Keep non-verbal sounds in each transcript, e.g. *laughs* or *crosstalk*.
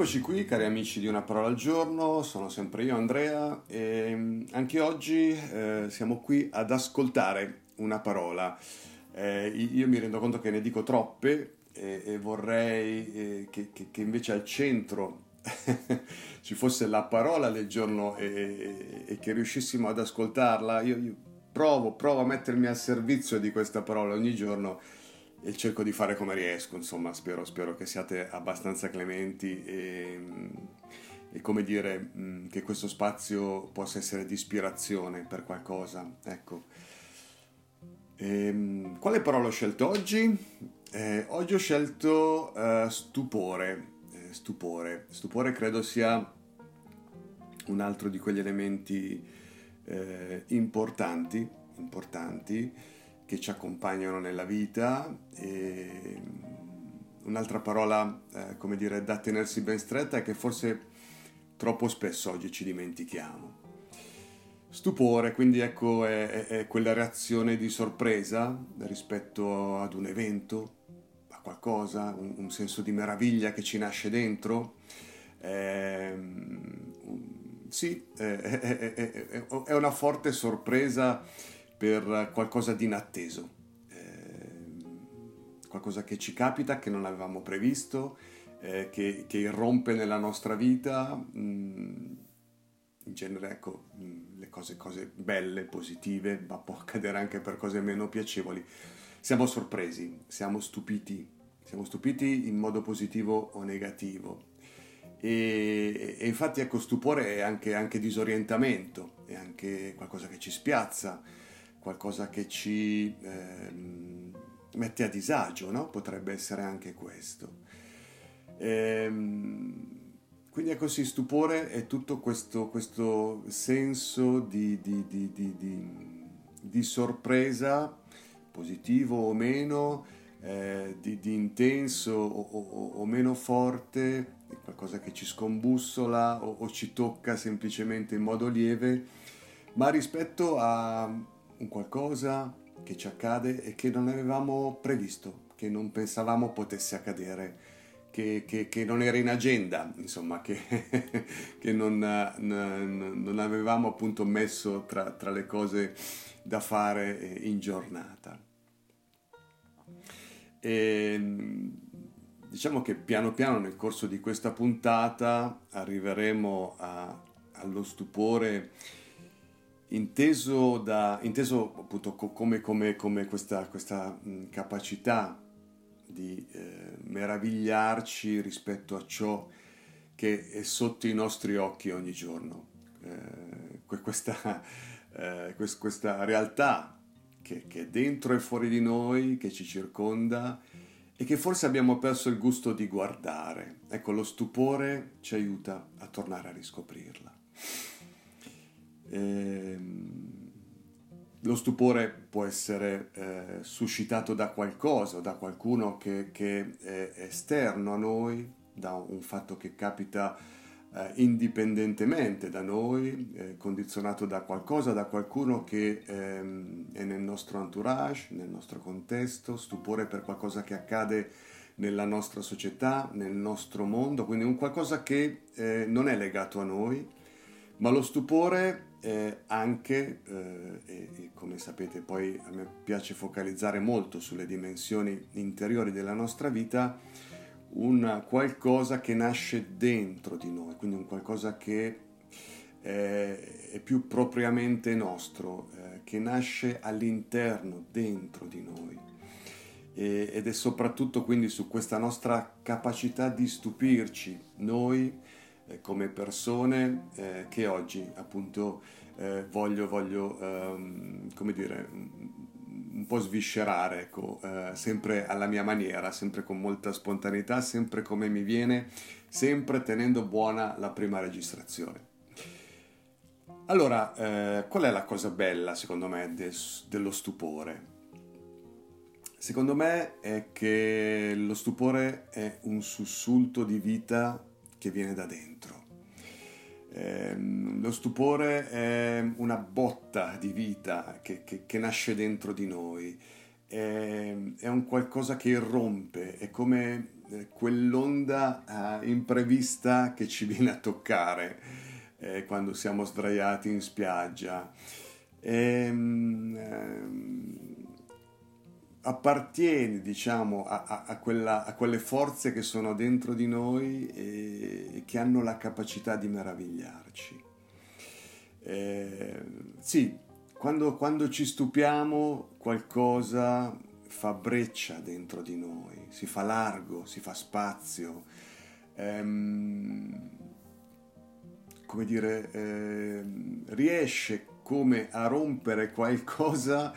Eccoci qui cari amici di Una parola al giorno, sono sempre io Andrea e mm, anche oggi eh, siamo qui ad ascoltare una parola. Eh, io mi rendo conto che ne dico troppe e, e vorrei eh, che, che, che, invece al centro *laughs* ci fosse la parola del giorno e, e che riuscissimo ad ascoltarla. Io, io provo, provo a mettermi al servizio di questa parola ogni giorno e cerco di fare come riesco, insomma, spero, spero che siate abbastanza clementi e, e, come dire, mm, che questo spazio possa essere di ispirazione per qualcosa, ecco. E, ehm, quale parola ho scelto oggi? Eh, oggi ho scelto uh, stupore, eh, stupore, stupore credo sia un altro di quegli elementi eh, importanti, importanti che ci accompagnano nella vita e un'altra parola, eh, come dire, da tenersi ben stretta è che forse troppo spesso oggi ci dimentichiamo. Stupore, quindi ecco, è, è quella reazione di sorpresa rispetto ad un evento, a qualcosa, un, un senso di meraviglia che ci nasce dentro. Eh, sì, è, è, è una forte sorpresa per qualcosa di inatteso, eh, qualcosa che ci capita, che non avevamo previsto, eh, che, che, irrompe nella nostra vita. Mm, in genere, ecco, mm, le cose, cose belle, positive, ma può accadere anche per cose meno piacevoli. Siamo sorpresi, siamo stupiti, siamo stupiti in modo positivo o negativo. E, e infatti, ecco, stupore è anche, anche disorientamento, è anche qualcosa che ci spiazza qualcosa che ci eh, mette a disagio, no? potrebbe essere anche questo. Ehm, quindi è così, stupore è tutto questo, questo senso di, di, di, di, sorpresa, positivo o meno, eh, di, intenso o, o, o, meno forte, qualcosa che ci scombussola o, o ci tocca semplicemente in modo lieve, ma rispetto a un qualcosa che ci accade e che non avevamo previsto, che non pensavamo potesse accadere, che, che, che non era in agenda, insomma, che, *laughs* che non, non, non, avevamo appunto messo tra, tra le cose da fare in giornata. E, diciamo che piano piano nel corso di questa puntata arriveremo a, allo stupore inteso, da, inteso appunto come, come, come questa, questa capacità di eh, meravigliarci rispetto a ciò che è sotto i nostri occhi ogni giorno. Eh, questa, *laughs* eh, questa, realtà che, che, è dentro e fuori di noi, che ci circonda e che forse abbiamo perso il gusto di guardare. Ecco, lo stupore ci aiuta a tornare a riscoprirla. Ehm, lo stupore può essere eh, suscitato da qualcosa, da qualcuno che, che, è esterno a noi, da un fatto che capita eh, indipendentemente da noi, eh, condizionato da qualcosa, da qualcuno che ehm, è nel nostro entourage, nel nostro contesto, stupore per qualcosa che accade nella nostra società, nel nostro mondo, quindi un qualcosa che eh, non è legato a noi, ma lo stupore eh, anche, eh, e, e, come sapete poi a me piace focalizzare molto sulle dimensioni interiori della nostra vita, un qualcosa che nasce dentro di noi, quindi un qualcosa che eh, è più propriamente nostro, eh, che nasce all'interno, dentro di noi. E, ed è soprattutto quindi su questa nostra capacità di stupirci, noi, eh, come persone eh, che oggi appunto eh, voglio, voglio ehm, come dire, un po' sviscerare, ecco, eh, sempre alla mia maniera, sempre con molta spontaneità, sempre come mi viene, sempre tenendo buona la prima registrazione. Allora, eh, qual è la cosa bella secondo me de- dello stupore? Secondo me è che lo stupore è un sussulto di vita che viene da dentro. Eh, lo stupore è una botta di vita che, che, che nasce dentro di noi, è, è, un qualcosa che irrompe, è come eh, quell'onda eh, imprevista che ci viene a toccare eh, quando siamo sdraiati in spiaggia. E, ehm, ehm, appartiene diciamo a, a, a, quella, a, quelle forze che sono dentro di noi e, e che hanno la capacità di meravigliarci. Eh, sì, quando, quando ci stupiamo qualcosa fa breccia dentro di noi, si fa largo, si fa spazio. Ehm, come dire, eh, riesce come a rompere qualcosa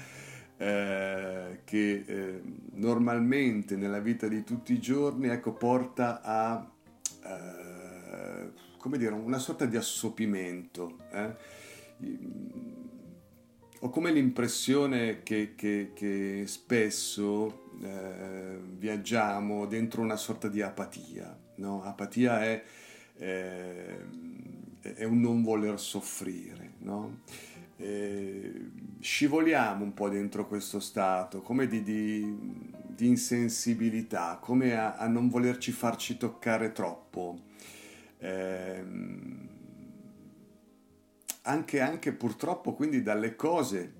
eh, che eh, normalmente nella vita di tutti i giorni ecco, porta a eh, come dire, una sorta di assopimento. Eh. Ho come l'impressione che, che, che spesso eh, viaggiamo dentro una sorta di apatia. No? Apatia è, è un non voler soffrire. No? Eh, scivoliamo un po' dentro questo stato, come di, di, di insensibilità, come a, a, non volerci farci toccare troppo. Eh, anche, anche purtroppo quindi dalle cose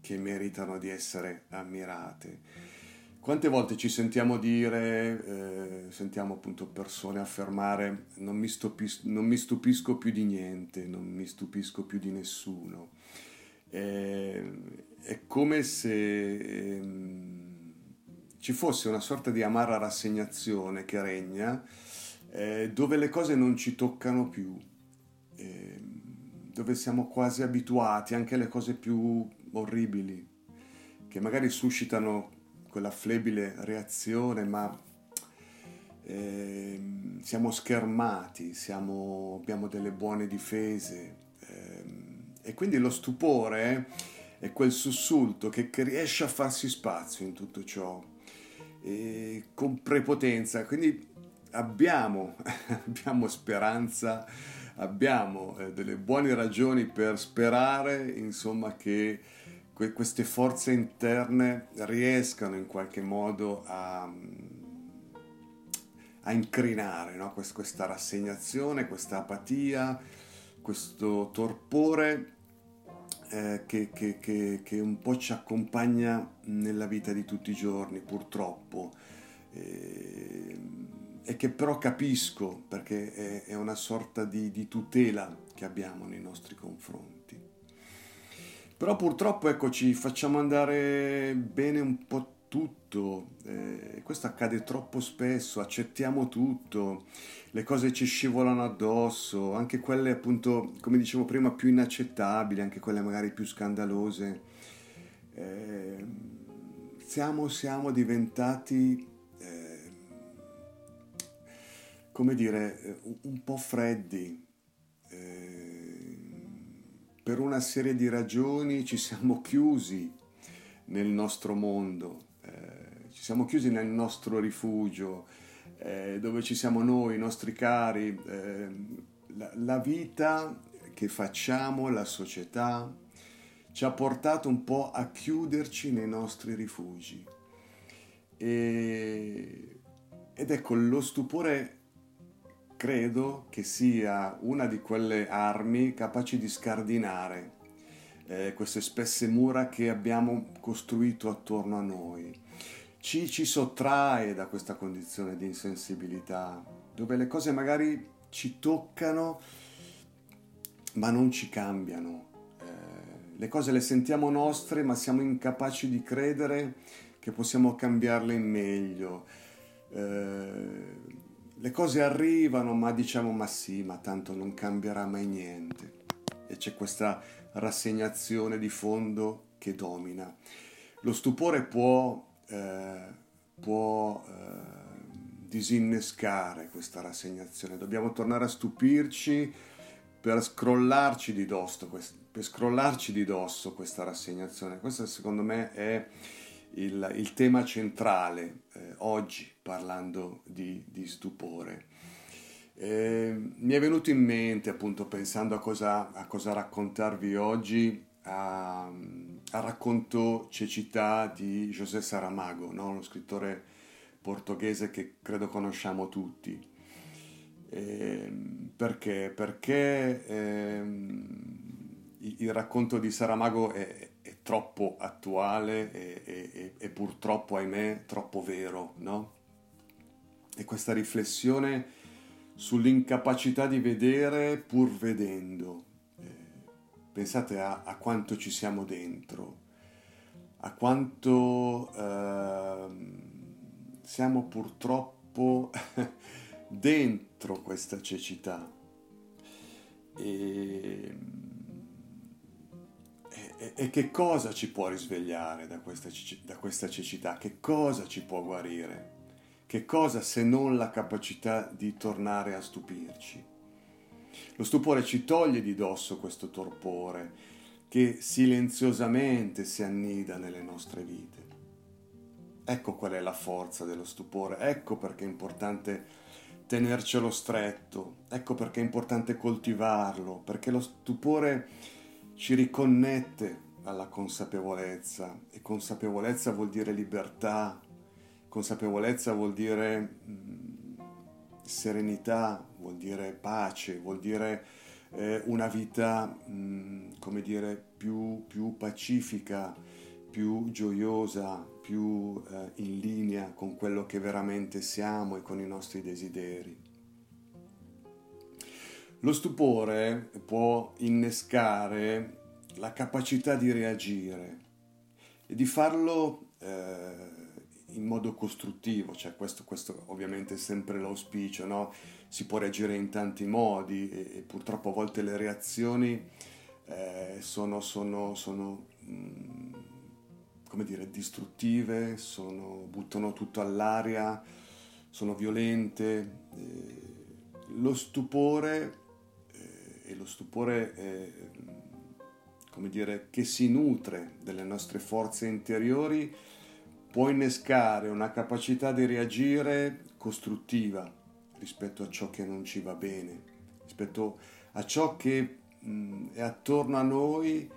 che meritano di essere ammirate. Quante volte ci sentiamo dire, eh, sentiamo appunto persone affermare non mi, stupis- non mi stupisco più di niente, non mi stupisco più di nessuno. Eh, è come se eh, ci fosse una sorta di amara rassegnazione che regna, eh, dove le cose non ci toccano più, ehm, dove siamo quasi abituati anche alle cose più orribili, che magari suscitano quella flebile reazione, ma eh, siamo schermati, siamo, abbiamo delle buone difese eh, e quindi lo stupore è quel sussulto che, che riesce a farsi spazio in tutto ciò e con prepotenza, quindi abbiamo, *laughs* abbiamo speranza, abbiamo eh, delle buone ragioni per sperare, insomma, che que- queste forze interne riescano in qualche modo a, a incrinare no? Quest- questa rassegnazione, questa apatia, questo torpore eh, che, che, che, che, un po' ci accompagna nella vita di tutti i giorni, purtroppo, eh, e che però capisco perché è, è una sorta di, di tutela che abbiamo nei nostri confronti. Però purtroppo ecco, ci facciamo andare bene un po' tutto, eh, questo accade troppo spesso, accettiamo tutto, le cose ci scivolano addosso, anche quelle appunto, come dicevo prima, più inaccettabili, anche quelle magari più scandalose. Eh, siamo, siamo diventati, eh, come dire, un po' freddi. Eh, per una serie di ragioni ci siamo chiusi nel nostro mondo, eh, ci siamo chiusi nel nostro rifugio, eh, dove ci siamo noi, i nostri cari, eh, la, la vita che facciamo, la società, ci ha portato un po' a chiuderci nei nostri rifugi. E, ed ecco, lo stupore credo che sia una di quelle armi capaci di scardinare eh, queste spesse mura che abbiamo costruito attorno a noi. Ci, ci sottrae da questa condizione di insensibilità, dove le cose magari ci toccano ma non ci cambiano. Eh, le cose le sentiamo nostre ma siamo incapaci di credere che possiamo cambiarle in meglio. Eh, le cose arrivano, ma diciamo ma sì, ma tanto non cambierà mai niente. E c'è questa rassegnazione di fondo che domina. Lo stupore può, eh, può eh, disinnescare questa rassegnazione. Dobbiamo tornare a stupirci per scrollarci di dosso, per scrollarci di dosso questa rassegnazione. Questo secondo me è il, il tema centrale eh, oggi parlando di, di stupore. Eh, mi è venuto in mente, appunto, pensando a cosa, a cosa raccontarvi oggi, a, a racconto cecità di José Saramago, no? lo scrittore portoghese che credo conosciamo tutti. Eh, perché? Perché eh, il racconto di Saramago è, è troppo attuale e, e, e, purtroppo, ahimè, troppo vero, no? E questa riflessione sull'incapacità di vedere pur vedendo. Eh, pensate a, a, quanto ci siamo dentro, a quanto eh, siamo purtroppo *laughs* dentro questa cecità. E, e, e, che cosa ci può risvegliare da questa, da questa cecità? Che cosa ci può guarire? Che cosa se non la capacità di tornare a stupirci? Lo stupore ci toglie di dosso questo torpore che silenziosamente si annida nelle nostre vite. Ecco qual è la forza dello stupore, ecco perché è importante tenercelo stretto, ecco perché è importante coltivarlo, perché lo stupore ci riconnette alla consapevolezza e consapevolezza vuol dire libertà, Consapevolezza vuol dire mm, serenità, vuol dire pace, vuol dire eh, una vita, mh, mm, come dire, più, più, pacifica, più gioiosa, più eh, in linea con quello che veramente siamo e con i nostri desideri. Lo stupore può innescare la capacità di reagire e di farlo eh, in modo costruttivo, cioè questo, questo ovviamente è sempre l'auspicio, no? si può reagire in tanti modi e, e purtroppo a volte le reazioni eh, sono, sono, sono mh, mm, come dire, distruttive, sono, buttano tutto all'aria, sono violente. Eh, lo stupore, eh, e lo stupore come dire, che si nutre delle nostre forze interiori, può innescare una capacità di reagire costruttiva rispetto a ciò che non ci va bene, rispetto a ciò che mh, è attorno a noi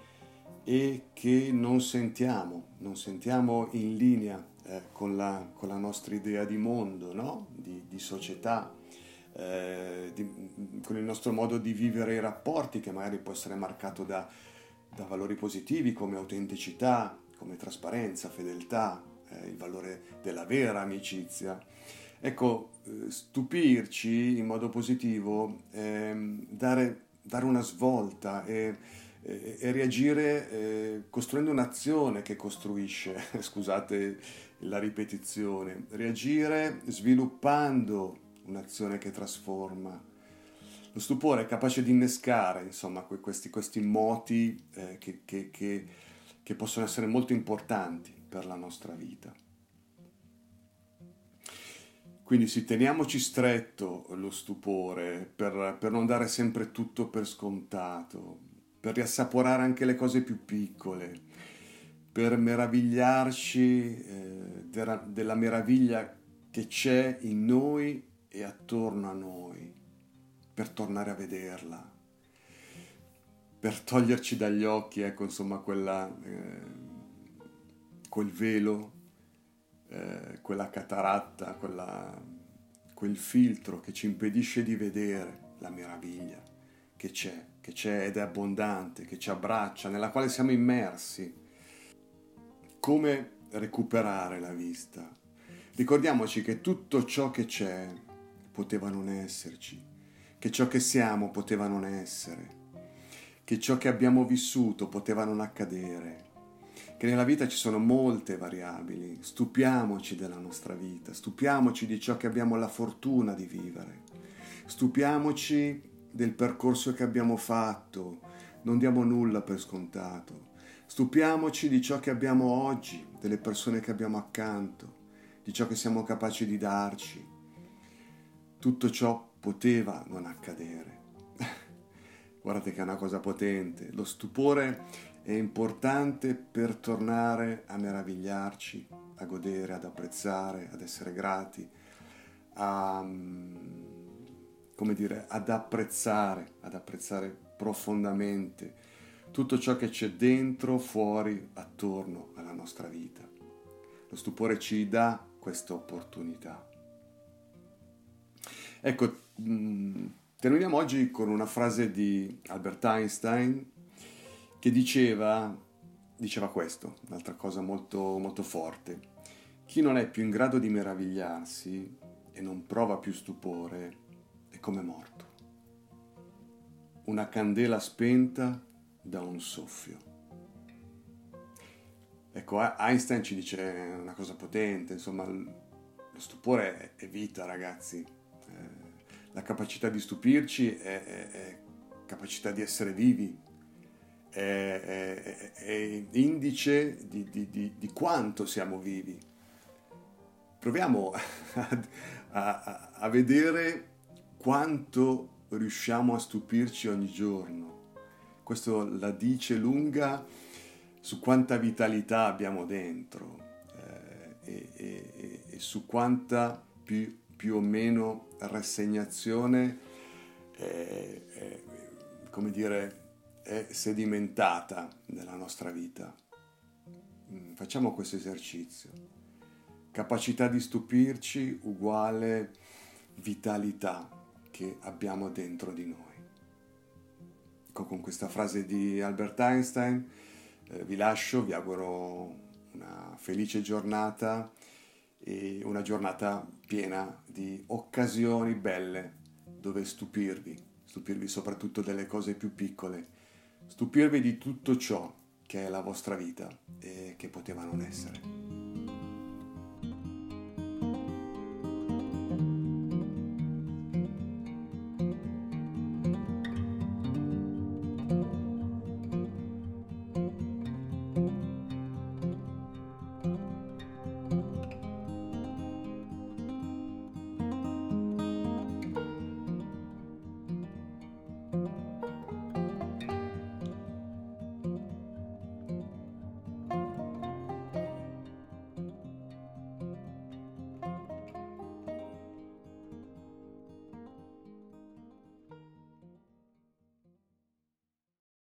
e che non sentiamo, non sentiamo in linea eh, con, la, con, la, nostra idea di mondo, no? di, di, società, eh, di, con il nostro modo di vivere i rapporti che magari può essere marcato da, da valori positivi come autenticità, come trasparenza, fedeltà, eh, il valore della vera amicizia. Ecco, eh, stupirci in modo positivo, ehm, dare, dare, una svolta e, e, e reagire eh, costruendo un'azione che costruisce, *laughs* scusate la ripetizione, reagire sviluppando un'azione che trasforma. Lo stupore è capace di innescare, insomma, questi, questi moti eh, che, che, che, che possono essere molto importanti per la nostra vita. Quindi sì, teniamoci stretto lo stupore per, per, non dare sempre tutto per scontato, per riassaporare anche le cose più piccole, per meravigliarci eh, della, della meraviglia che c'è in noi e attorno a noi, per tornare a vederla, per toglierci dagli occhi, ecco, insomma, quella... Eh, quel velo, eh, quella cataratta, quella, quel filtro che ci impedisce di vedere la meraviglia che c'è, che c'è ed è abbondante, che ci abbraccia, nella quale siamo immersi. Come recuperare la vista? Ricordiamoci che tutto ciò che c'è poteva non esserci, che ciò che siamo poteva non essere, che ciò che abbiamo vissuto poteva non accadere, che nella vita ci sono molte variabili, stupiamoci della nostra vita, stupiamoci di ciò che abbiamo la fortuna di vivere, stupiamoci del percorso che abbiamo fatto, non diamo nulla per scontato, stupiamoci di ciò che abbiamo oggi, delle persone che abbiamo accanto, di ciò che siamo capaci di darci. Tutto ciò poteva non accadere. *laughs* Guardate che è una cosa potente. Lo stupore è importante per tornare a meravigliarci, a godere, ad apprezzare, ad essere grati, a, come dire, ad apprezzare, ad apprezzare profondamente tutto ciò che c'è dentro, fuori, attorno alla nostra vita. Lo stupore ci dà questa opportunità. Ecco, mm, terminiamo oggi con una frase di Albert Einstein che diceva, diceva questo, un'altra cosa molto, molto forte. Chi non è più in grado di meravigliarsi e non prova più stupore è come morto. Una candela spenta da un soffio. Ecco, Einstein ci dice una cosa potente, insomma, lo stupore è vita, ragazzi. Eh, la capacità di stupirci è, è, è capacità di essere vivi, è, è, è indice di, di, di, di, quanto siamo vivi. Proviamo *laughs* a, a, a vedere quanto riusciamo a stupirci ogni giorno. Questo la dice lunga su quanta vitalità abbiamo dentro eh, e, e, e, su quanta più, più, o meno rassegnazione è, è, come dire, è sedimentata nella nostra vita. Mm, facciamo questo esercizio. Capacità di stupirci uguale vitalità che abbiamo dentro di noi. Ecco, con questa frase di Albert Einstein eh, vi lascio, vi auguro una felice giornata e una giornata piena di occasioni belle dove stupirvi, stupirvi soprattutto delle cose più piccole, stupirvi di tutto ciò che è la vostra vita e che poteva non essere.